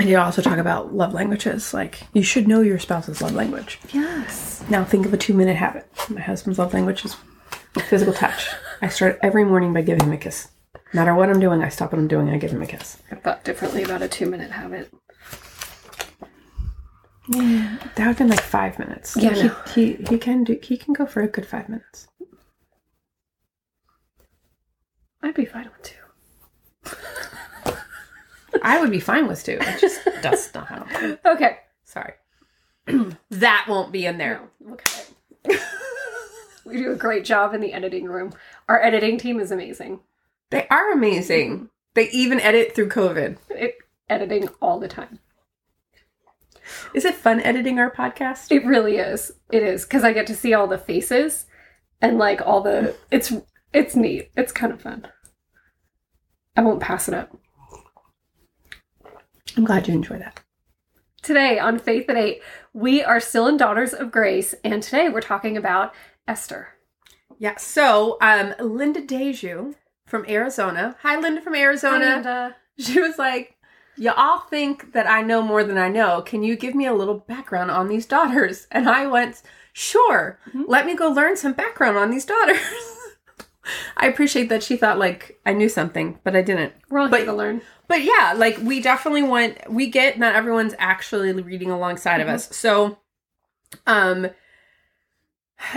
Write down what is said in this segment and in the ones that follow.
And you also talk about love languages. Like, you should know your spouse's love language. Yes. Now, think of a two minute habit. My husband's love language is physical touch. I start every morning by giving him a kiss. No matter what I'm doing, I stop what I'm doing, and I give him a kiss. I thought differently about a two minute habit. Yeah, that would have been like five minutes. Yeah, he, know. he he can do he can go for a good five minutes. I'd be fine with two. I would be fine with two. It just does not happen. Okay. Sorry. that won't be in there. No, look at it. we do a great job in the editing room. Our editing team is amazing. They are amazing. They even edit through COVID. It, editing all the time. Is it fun editing our podcast? It really is. It is because I get to see all the faces and like all the. It's it's neat. It's kind of fun. I won't pass it up. I'm glad you enjoy that. Today on Faith at Eight, we are still in Daughters of Grace, and today we're talking about Esther. Yeah. So, um, Linda Deju from Arizona. Hi, Linda from Arizona. And uh, She was like, "You all think that I know more than I know. Can you give me a little background on these daughters?" And I went, "Sure. Let me go learn some background on these daughters." I appreciate that she thought like I knew something, but I didn't. we're all But- here to learn. But yeah, like we definitely want we get not everyone's actually reading alongside of us. So um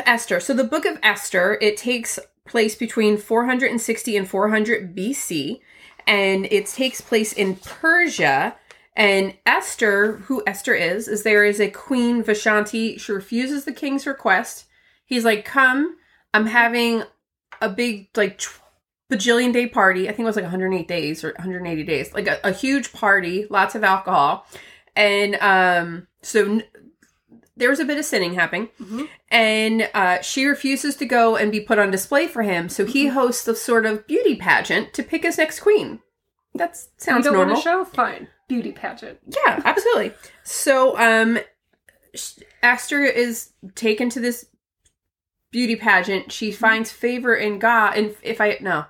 Esther. So the book of Esther, it takes place between 460 and 400 BC and it takes place in Persia and Esther, who Esther is, is there is a queen Vashanti. She refuses the king's request. He's like, "Come, I'm having a big like tw- bajillion day party. I think it was like 108 days or 180 days. Like a, a huge party, lots of alcohol. And um so n- there was a bit of sinning happening. Mhm. And uh, she refuses to go and be put on display for him. So he hosts a sort of beauty pageant to pick his next queen. That You sounds don't normal. want show? Fine. Beauty pageant. Yeah, absolutely. so, um, Esther is taken to this beauty pageant. She finds favor in God, and if I no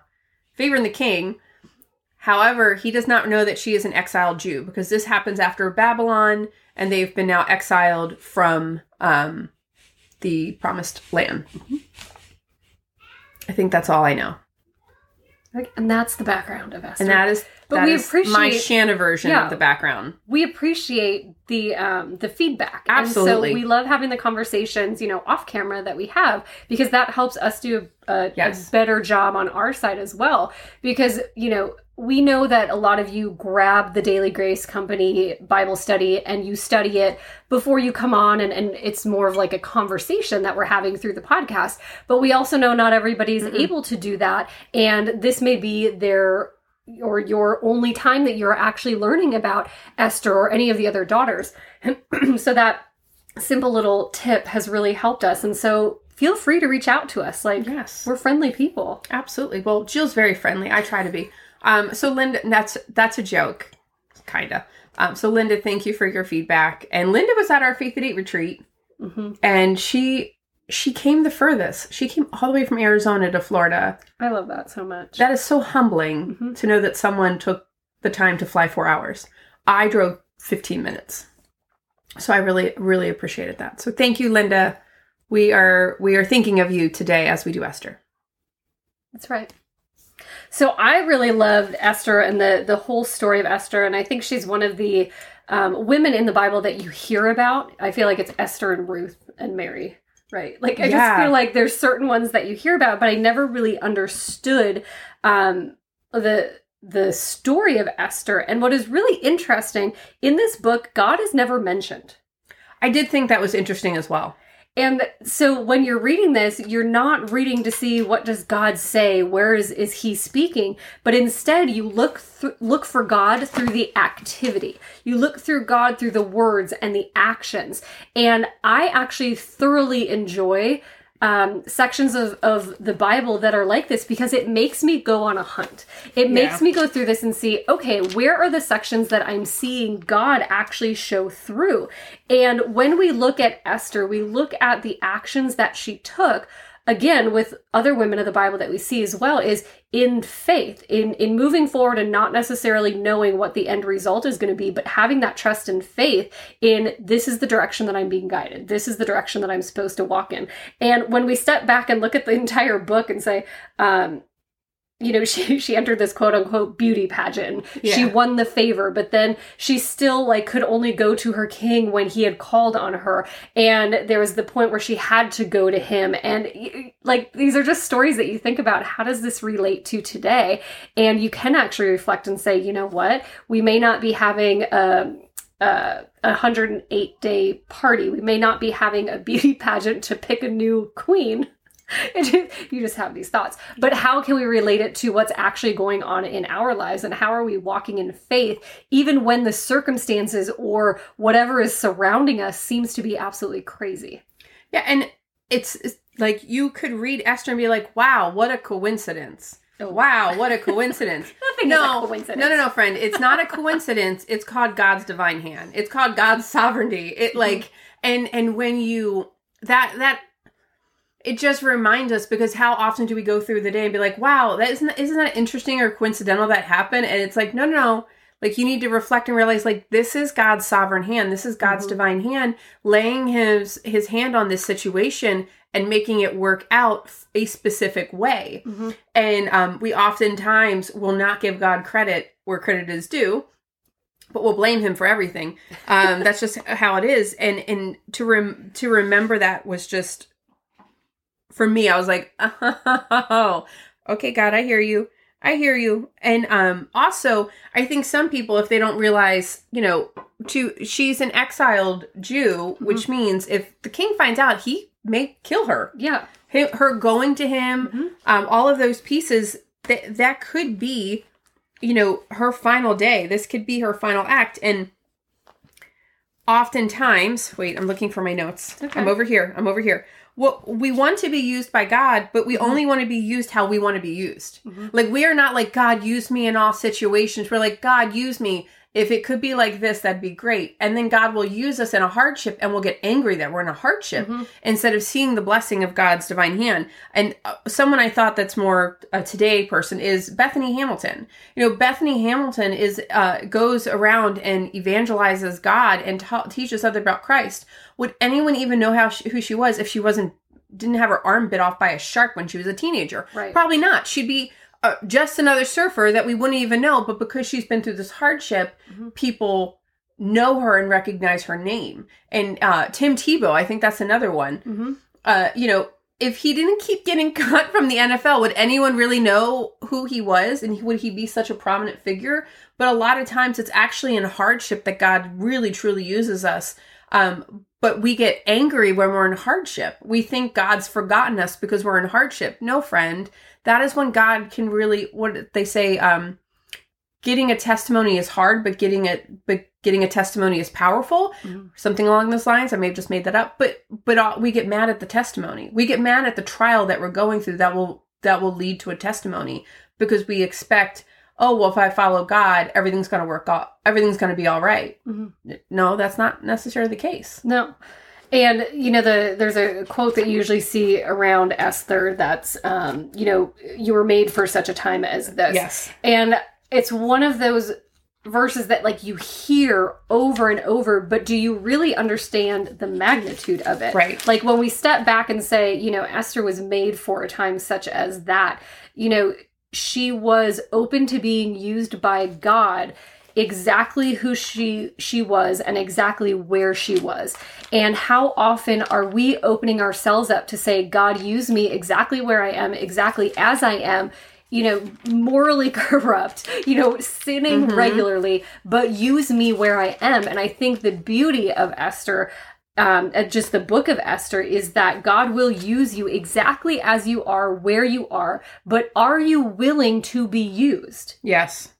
favor in the king. However, he does not know that she is an exiled Jew because this happens after Babylon, and they've been now exiled from um, the promised land. I think that's all I know, And that's the background of Esther. and that is But that we is my appreciate- Shanna version Yeah. of the background. we appreciate the um the feedback Absolutely. and so we love having the conversations you know off camera that we have because that helps us do a, Yes. a better job on our side as well because you know we know that a lot of you grab the daily grace company bible study and you study it before you come on and, and it's more of like a conversation that we're having through the podcast but we also know not everybody's Mm-mm. able to do that and this may be their or your only time that you're actually learning about Esther or any of the other daughters. so that simple little tip has really helped us. And so feel free to reach out to us. Like Yes, we're friendly people. Absolutely. Well, Jill's very friendly. I try to be. Um, so Linda, that's that's a joke, kinda. Um, so Linda, thank you for your feedback. And Linda was at our Faith at Eight retreat, hmm and she she came the furthest. She came all the way from Arizona to Florida. I love that so much. That is so humbling Mhm. to know that someone took the time to fly four hours. I drove fifteen minutes, so I really really appreciated that. So thank you, Linda. We are we are thinking of you today as we do Esther. That's right. So I really loved Esther and the the whole story of Esther, and I think she's one of the um, women in the Bible that you hear about. I feel like it's Esther and Ruth and Mary, right? Like I just feel like there's certain ones that you hear about, but I never really understood um, the the story of Esther. And what is really interesting in this book, God is never mentioned. I did think that was interesting as well. And so when you're reading this, you're not reading to see what does God say, where is, is he speaking, but instead you look th- look for God through the activity. You look through God through the words and the actions. And I actually thoroughly enjoy um, sections of, of the Bible that are like this because it makes me go on a hunt. It makes me go through this and see, okay, where are the sections that I'm seeing God actually show through? And when we look at Esther, we look at the actions that she took again with other women of the bible that we see as well is in faith in in moving forward and not necessarily knowing what the end result is going to be but having that trust and faith in this is the direction that i'm being guided. This is the direction that i'm supposed to walk in. And when we step back and look at the entire book and say um you know she she entered this quote unquote beauty pageant. Yeah. she won the favor but then she still like could only go to her king when he had called on her. And there was the point where she had to go to him. And like these are just stories that you think about. How does this relate to today? And you can actually reflect and say you know what? We may not be having a a 108 day party. We may not be having a beauty pageant to pick a new queen you just have these thoughts. But how can we relate it to what's actually going on in our lives and how are we walking in faith even when the circumstances or whatever is surrounding us seems to be absolutely crazy? Yeah, and it's, it's like you could read Esther and be like, "Wow, what a coincidence! Oh. Wow, what a coincidence!" No, a coincidence. no, no, no, friend. It's not a coincidence. it's called God's divine hand. It's called God's sovereignty. Mm-hmm. It like and and when you that that it just reminds us because how often do we go through the day and be like, "Wow, that isn't isn't that interesting or coincidental that happened?" And it's like, no, no, no. Like you need to reflect and realize, like this is God's sovereign hand. This is God's Mhm. divine hand laying his his hand on this situation and making it work out a specific way. Mhm. And um, we oftentimes will not give God credit where credit is due, but we'll blame Him for everything. Um, that's just how it is. And and to rem- to remember that was just for me. I was like, oh, okay, God, I hear you. I hear you. And um, also, I think some people, if they don't realize, you know, to she's an exiled Jew, which means if the king finds out, he may kill her Yeah. her going to him, Mhm. um, all of those pieces that that could be, you know, her final day. This could be her final act, and oftentimes, wait, I'm looking for my notes. Okay. I'm over here. I'm over here. Well, we want to be used by God, but we only want to be used how we want to be used. Mhm. Like we are not like God use me in all situations. We're like God use me. If it could be like this, that'd be great. And then God will use us in a hardship and we'll get angry that we're in a hardship Mhm. instead of seeing the blessing of God's divine hand. And uh, someone I thought that's more a today person is Bethany Hamilton. You know, Bethany Hamilton is uh, goes around and evangelizes God and ta- teaches others about Christ. Would anyone even know how she, who she was if she wasn't didn't have her arm bit off by a shark when she was a teenager? Right. Probably not. She'd be uh, just another surfer that we wouldn't even know. But because she's been through this hardship, Mhm. people know her and recognize her name. And uh, Tim Tebow, I think that's another one. Mhm. Uh, you know, if he didn't keep getting cut from the NFL, would anyone really know who he was? And would he be such a prominent figure? But a lot of times it's actually in hardship that God really truly uses us. Um, but we get angry when we're in hardship. We think God's forgotten us because we're in hardship. No, friend. That is when God can really, what they say, um, getting a testimony is hard, but getting it, but getting a testimony is powerful. Mhm. Something along those lines. I may have just made that up, but but uh, we get mad at the testimony. We get mad at the trial that we're going through that will that will lead to a testimony because we expect, oh well, if I follow God, everything's going to work out. Everything's going to be all right. Mhm. No, that's not necessarily the case. No. And you know the there's a quote that you usually see around Esther that's um you know you were made for such a time as this. Yes. And it's one of those verses that like you hear over and over, but do you really understand the magnitude of it? Right. Like when we step back and say, you know, Esther was made for a time such as that, you know, she was open to being used by God exactly who she she was and exactly where she was and how often are we opening ourselves up to say god use me exactly where i am exactly as i am you know morally corrupt you know sinning Mhm. regularly but use me where i am and i think the beauty of esther um, just the book of Esther is that God will use you exactly as you are, where you are, but are you willing to be used? Yes.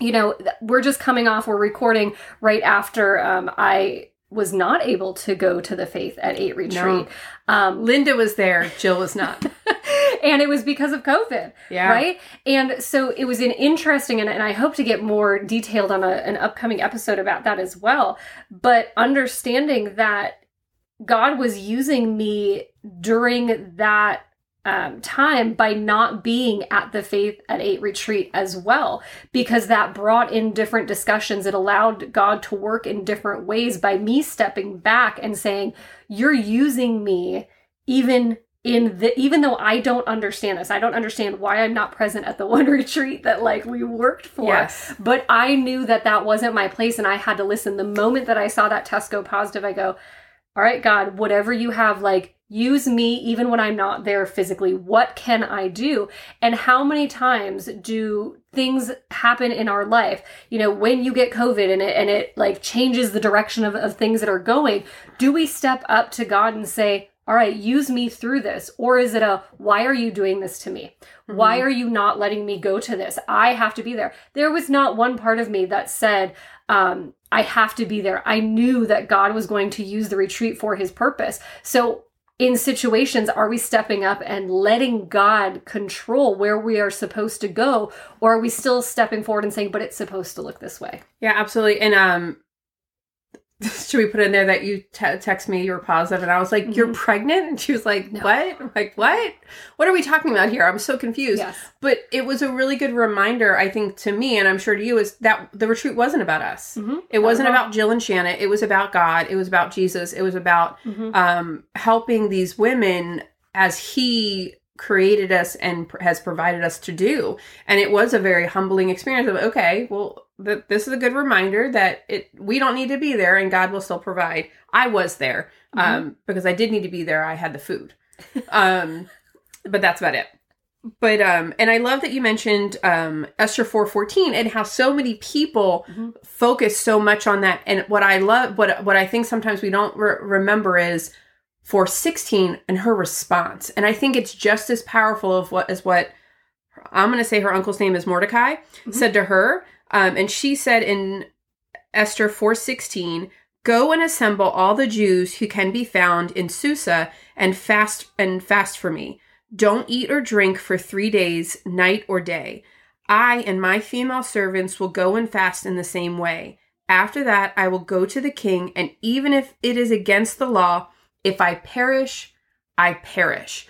You know, we're just coming off, we're recording right after um, I was not able to go to the Faith at 8 retreat. Um, Linda was there. Jill was not. and it was because of COVID, Yeah. right? And so it was an interesting, and, and I hope to get more detailed on a, an upcoming episode about that as well. But understanding that God was using me during that um, time by not being at the Faith at Eight retreat as well, because that brought in different discussions. It allowed God to work in different ways by me stepping back and saying, You're using me even in the even though I don't understand this, I don't understand why I'm not present at the one retreat that like we worked for. Yes. But I knew that that wasn't my place, and I had to listen. The moment that I saw that test go positive, I go, "All right, God, whatever you have, like use me even when I'm not there physically. What can I do?" And how many times do things happen in our life? You know, when you get COVID and it and it like changes the direction of, of things that are going, do we step up to God and say? all right, use me through this? Or is it a, why are you doing this to me? Mm-hmm. Why are you not letting me go to this? I have to be there. There was not one part of me that said, um, I have to be there. I knew that God was going to use the retreat for his purpose. So, in situations, are we stepping up and letting God control where we are supposed to go? Or are we still stepping forward and saying, but it's supposed to look this way? Yeah, absolutely. And um, should we put in there that you te- text me you were positive? And i was like mm-hmm. you're pregnant? And she was like no. what? I'm like what? What are we talking about here? I'm so confused. Yes. but it was a really good reminder i think to me and i'm sure to you is that the retreat wasn't about us. Mm-hmm. it wasn't about jill and shannon. It was about god. It was about jesus. It was about mm-hmm. um, helping these women as he created us and has provided us to do. And it was a very humbling experience of okay well th- this is a good reminder that it we don't need to be there and god will still provide i was there mm-hmm. um because i did need to be there i had the food um but that's about it but um and i love that you mentioned um esther 414 and how so many people mm-hmm. focus so much on that and what i love what what i think sometimes we don't re- remember is for 16 and her response. And I think it's just as powerful of what as what I'm going to say her uncle's name is Mordecai mm-hmm. said to her. Um, and she said in Esther 4:16, "Go and assemble all the Jews who can be found in Susa and fast and fast for me. Don't eat or drink for 3 days, night or day. I and my female servants will go and fast in the same way. After that, I will go to the king, and even if it is against the law, if I perish, I perish.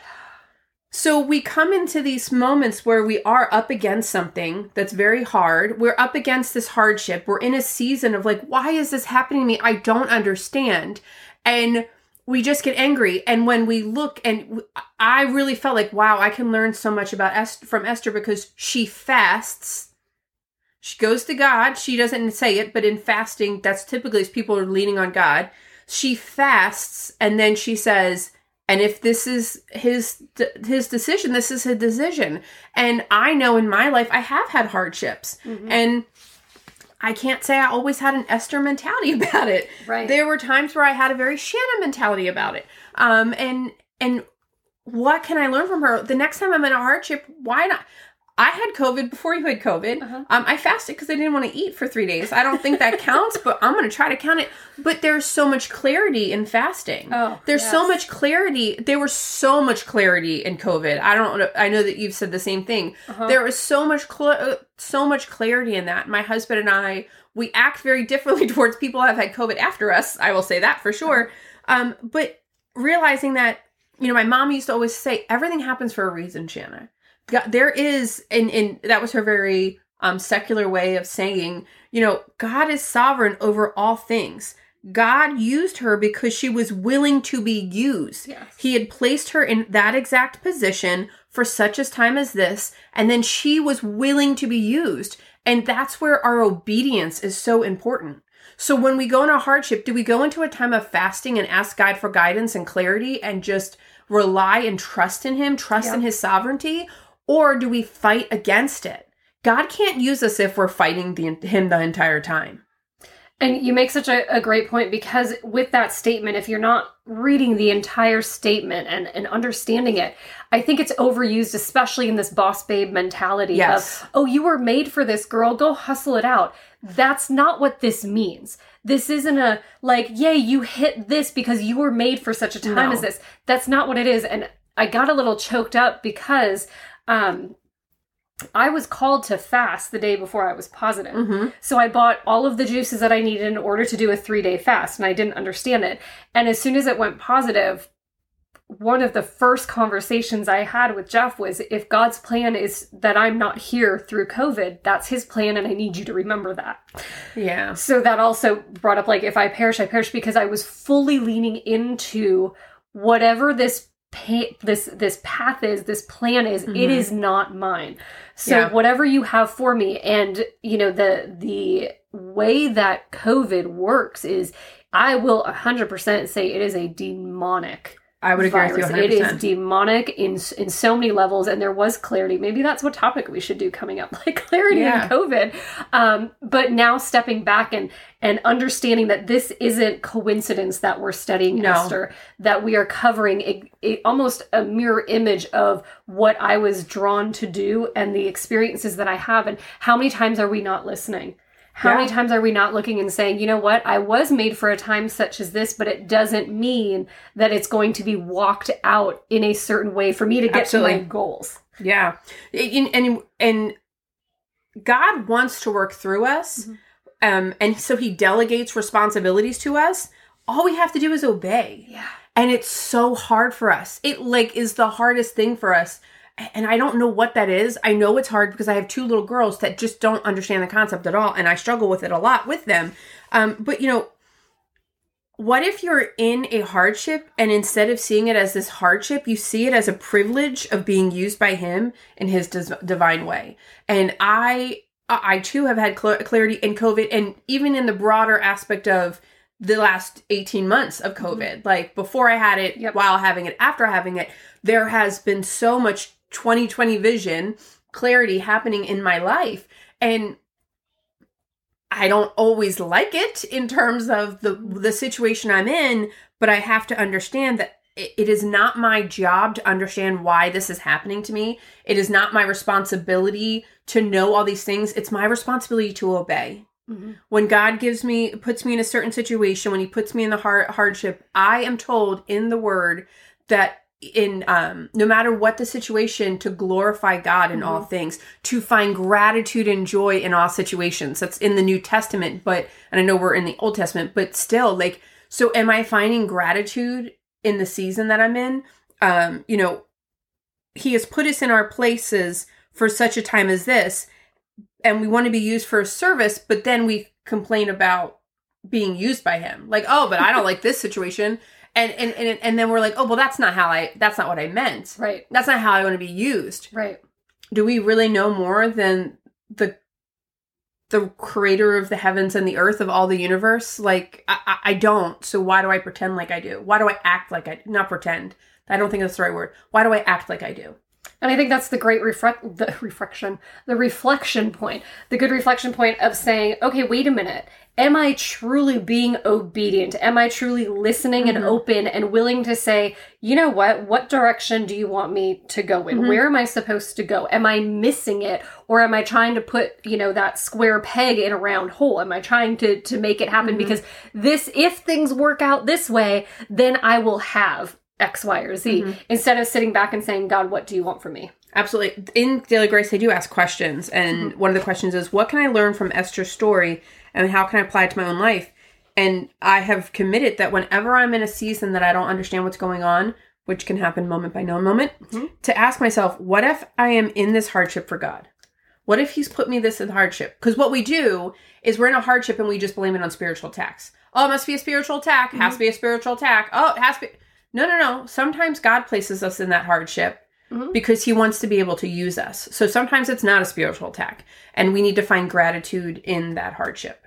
So we come into these moments where we are up against something that's very hard. We're up against this hardship. We're in a season of like, why is this happening to me? I don't understand. And we just get angry. And when we look, and I really felt like, wow, I can learn so much about Esther from Esther because she fasts. She goes to God. She doesn't say it, but in fasting, that's typically as people are leaning on God she fasts and then she says and if this is his his decision this is his decision. And i know in my life i have had hardships. Mm-hmm. and i can't say i always had an esther mentality about it. Right. There were times where i had a very shanna mentality about it. Um and and what can i learn from her? The next time i'm in a hardship why not I had COVID before you had COVID. Uh-huh. Um, I fasted because I didn't want to eat for three days. I don't think that counts, but I'm going to try to count it. But there's so much clarity in fasting. Oh, there's yes. so much clarity. There was so much clarity in COVID. I don't. know. I know that you've said the same thing. Uh-huh. There was so much, cl- uh, so much clarity in that. My husband and I, we act very differently towards people who have had COVID after us. I will say that for sure. Uh-huh. Um, but realizing that, you know, my mom used to always say, everything happens for a reason, Shanna God, there is, and, and that was her very um, secular way of saying, you know, God is sovereign over all things. God used her because she was willing to be used. Yes. He had placed her in that exact position for such a time as this, and then she was willing to be used. And that's where our obedience is so important. So when we go in a hardship, do we go into a time of fasting and ask God for guidance and clarity and just rely and trust in Him, trust yep. in His sovereignty? Or do we fight against it? God can't use us if we're fighting the, him the entire time. And you make such a, a, great point because with that statement, if you're not reading the entire statement and, and understanding it, I think it's overused, especially in this boss babe mentality yes. of, oh, you were made for this, girl, go hustle it out. That's not what this means. This isn't a like, yay, you hit this because you were made for such a time no. as this. That's not what it is. And I got a little choked up because um, I was called to fast the day before I was positive. Mm-hmm. So I bought all of the juices that I needed in order to do a three day fast, and I didn't understand it. And as soon as it went positive, one of the first conversations I had with Jeff was if God's plan is that I'm not here through COVID, that's his plan, and I need you to remember that. Yeah. So that also brought up like if I perish, I perish because I was fully leaning into whatever this pa- this this path is, this plan is. It Mhm. is not mine. So Yeah. whatever you have for me, and you know the the way that COVID works is, I will hundred percent say it is a demonic I would agree with you 100%. It is demonic in in so many levels, and there was clarity. Maybe that's what topic we should do coming up, like clarity Yeah. in COVID. Um, but now stepping back and and understanding that this isn't coincidence that we're studying No. Esther, that we are covering a, a, almost a mirror image of what I was drawn to do and the experiences that I have, and how many times are we not listening? How many times are we not looking and saying, you know what, I was made for a time such as this, but it doesn't mean that it's going to be walked out in a certain way for me to get to my goals. Yeah. And, and and God wants to work through us. Mhm. Um and so he delegates responsibilities to us. All we have to do is obey. Yeah. And it's so hard for us. It like is the hardest thing for us. And I don't know what that is. I know it's hard because I have two little girls that just don't understand the concept at all and I struggle with it a lot with them. Um but you know, what if you're in a hardship and instead of seeing it as this hardship, you see it as a privilege of being used by him in his dis- divine way? And I, I too have had cl- clarity in COVID and even in the broader aspect of the last 18 months of COVID, like before I had it, Yep. while having it, after having it, there has been so much 2020 vision clarity happening in my life. And I don't always like it in terms of the the situation I'm in, but I have to understand that it, is not my job to understand why this is happening to me. It is not my responsibility to know all these things. It's my responsibility to obey. Mhm. When God gives me puts me in a certain situation, when he puts me in the hard, hardship, I am told in the word that in um no matter what the situation to glorify God in all things to find gratitude and joy in all situations. That's in the New Testament but and I know we're in the Old Testament but still like so am I finding gratitude in the season that I'm in? Um you know he has put us in our places for such a time as this and we want to be used for a service but then we complain about being used by him. Like oh but I don't like this situation and and and and then we're like oh well that's not how I that's not what I meant. Right. that's not how I want to be used. Right. do we really know more than the the creator of the heavens and the earth of all the universe? Like I, I- I don't. So why do i pretend like i do? Why do i act like i not pretend. I don't think that's the right word. Why do i act like i do And I think that's the great reflect the reflection, the reflection point, the good reflection point of saying, okay, wait a minute. Am I truly being obedient? Am I truly listening and Mhm. open and willing to say, you know what? What direction do you want me to go in? Mhm. Where am I supposed to go? Am I missing it? Or am I trying to put, you know, that square peg in a round hole? Am I trying to to make it happen? Mhm. Because this if things work out this way, then I will have X, Y, or Z. Mhm. Instead of sitting back and saying, God, what do you want from me? absolutely in daily grace they do ask questions and one of the questions is what can i learn from esther's story and how can i apply it to my own life and i have committed that whenever i'm in a season that i don't understand what's going on which can happen moment by no moment Mhm. to ask myself what if i am in this hardship for god what if he's put me this in hardship because what we do is we're in a hardship and we just blame it on spiritual attacks oh it must be a spiritual attack it has to be a spiritual attack oh it has to be no no no sometimes god places us in that hardship Mhm. because he wants to be able to use us. So sometimes it's not a spiritual attack, and we need to find gratitude in that hardship.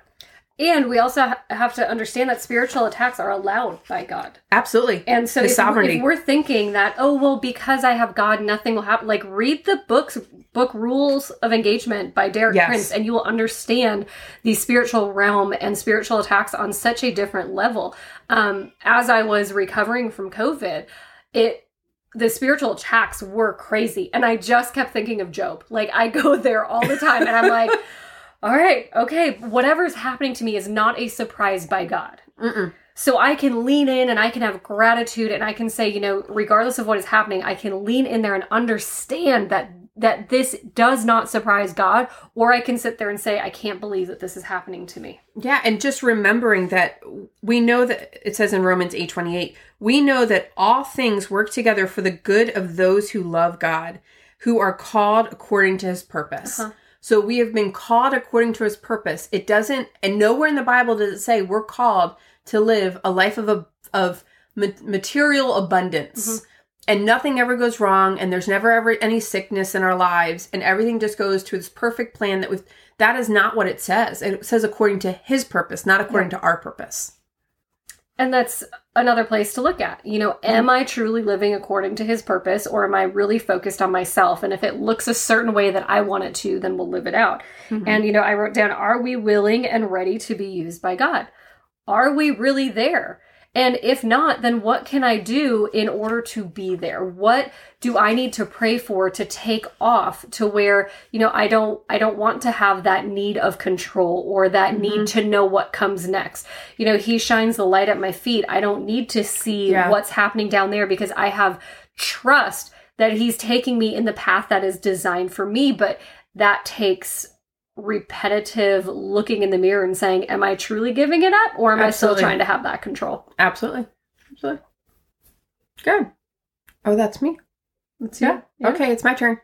And we also ha- have to understand that spiritual attacks are allowed by God. Absolutely. And so His if, we're- sovereignty. if we're thinking that, oh, well, because I have God, nothing will happen, like read the books, book Rules of Engagement by Derek Yes. Prince, and you will understand the spiritual realm and spiritual attacks on such a different level. Um, as I was recovering from COVID, it the spiritual attacks were crazy. And I just kept thinking of Job. Like I go there all the time and I'm like, all right, okay, whatever's happening to me is not a surprise by God. Mm-mm. So I can lean in and I can have gratitude and I can say, you know, regardless of what is happening, I can lean in there and understand that that this does not surprise God, or I can sit there and say, I can't believe that this is happening to me. Yeah, and just remembering that we know that it says in Romans 8:28, we know that all things work together for the good of those who love God, who are called according to his purpose. Uh-huh. So we have been called according to his purpose. It doesn't and nowhere in the Bible does it say we're called to live a life of a, of material abundance. Mm-hmm. And nothing ever goes wrong and there's never ever any sickness in our lives and everything just goes to this perfect plan that with that is not what it says. It says according to his purpose, not according to our purpose. And that's another place to look at. You know, am I truly living according to his purpose or am I really focused on myself? And if it looks a certain way that I want it to, then we'll live it out. Mm-hmm. And, you know, I wrote down, are we willing and ready to be used by God? Are we really there? And if not, then what can I do in order to be there? What do I need to pray for to take off to where, you know, I don't I don't want to have that need of control or that mm-hmm. need to know what comes next. You know, he shines the light at my feet. I don't need to see Yeah. what's happening down there because I have trust that he's taking me in the path that is designed for me, but that takes repetitive looking in the mirror and saying, Am I truly giving it up or am I still trying to have that control? Absolutely. Absolutely. Good. Oh, that's me. That's Yeah. Okay, it's my turn.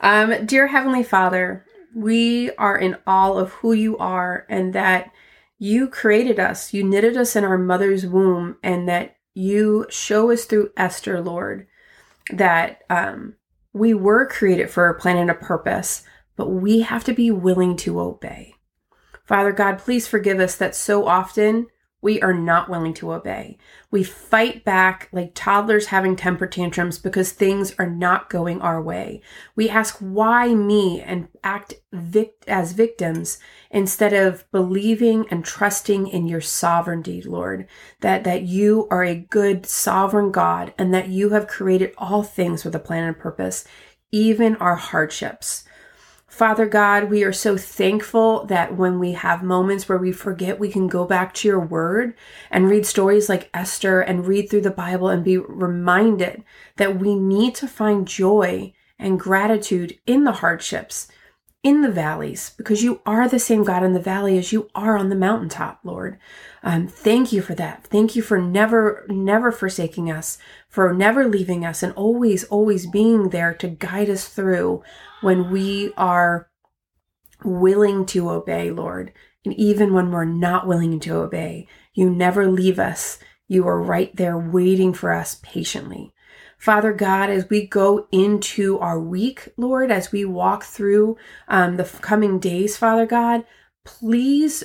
Um, dear Heavenly Father, we are in awe of who you are and that you created us. You knitted us in our mother's womb, and that you show us through Esther, Lord, that um, we were created for a plan and a purpose, but we have to be willing to obey. Father God, please forgive us that so often we are not willing to obey. We fight back like toddlers having temper tantrums because things are not going our way. We ask why me and act vic- as victims instead of believing and trusting in your sovereignty, Lord, that that you are a good sovereign God and that you have created all things with a plan and purpose, even our hardships. Father God, we are so thankful that when we have moments where we forget, we can go back to your word and read stories like Esther and read through the Bible and be reminded that we need to find joy and gratitude in the hardships, in the valleys, because you are the same God in the valley as you are on the mountaintop, Lord. Um, thank you for that. Thank you for never, never forsaking us, for never leaving us, and always, always being there to guide us through when we are willing to obey, Lord. And even when we're not willing to obey, you never leave us. You are right there waiting for us patiently. Father God, as we go into our week, Lord, as we walk through um, the coming days, Father God, please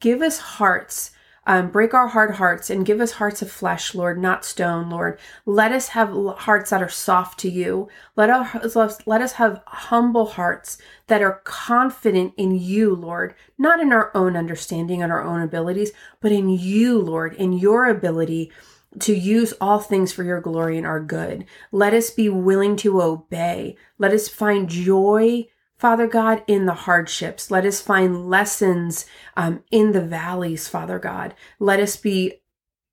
give us hearts. Um, break our hard hearts and give us hearts of flesh, Lord, not stone, Lord. Let us have hearts that are soft to you. Let us, let us have humble hearts that are confident in you, Lord, not in our own understanding and our own abilities, but in you, Lord, in your ability to use all things for your glory and our good. Let us be willing to obey. Let us find joy, Father God, in the hardships. Let us find lessons um, in the valleys, Father God. Let us be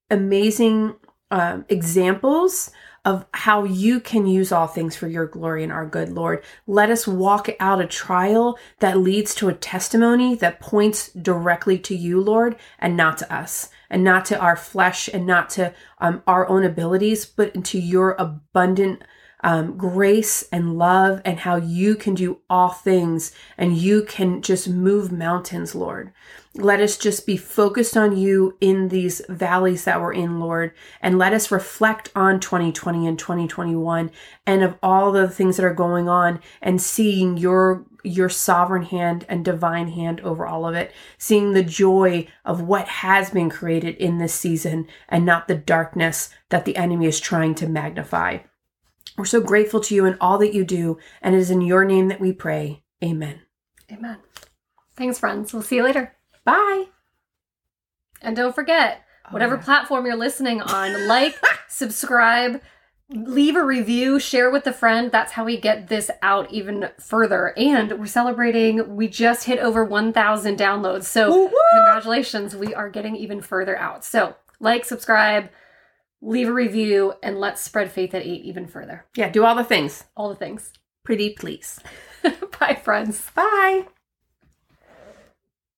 amazing um, examples of how you can use all things for your glory and our good, Lord. Let us walk out a trial that leads to a testimony that points directly to you, Lord, and not to us, and not to our flesh, and not to um, our own abilities, but to your abundant um, grace and love, and how you can do all things, and you can just move mountains, Lord. Let us just be focused on you in these valleys that we're in, Lord, and let us reflect on 2020 and 2021 and of all the things that are going on and seeing your your sovereign hand and divine hand over all of it, seeing the joy of what has been created in this season and not the darkness that the enemy is trying to magnify. We're so grateful to you and all that you do, and it is in your name that we pray. Amen. Amen. Thanks, friends. We'll see you later. Bye. And don't forget, oh, whatever yeah. platform you're listening on, like, subscribe, leave a review, share with a friend. That's how we get this out even further. And we're celebrating, we just hit over 1,000 downloads. So, Woo woo! congratulations, we are getting even further out. So, like, subscribe, leave a review, and let's spread faith at 8 even further. Yeah, do all the things. All the things. Pretty please. Bye, friends. Bye.